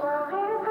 Darling,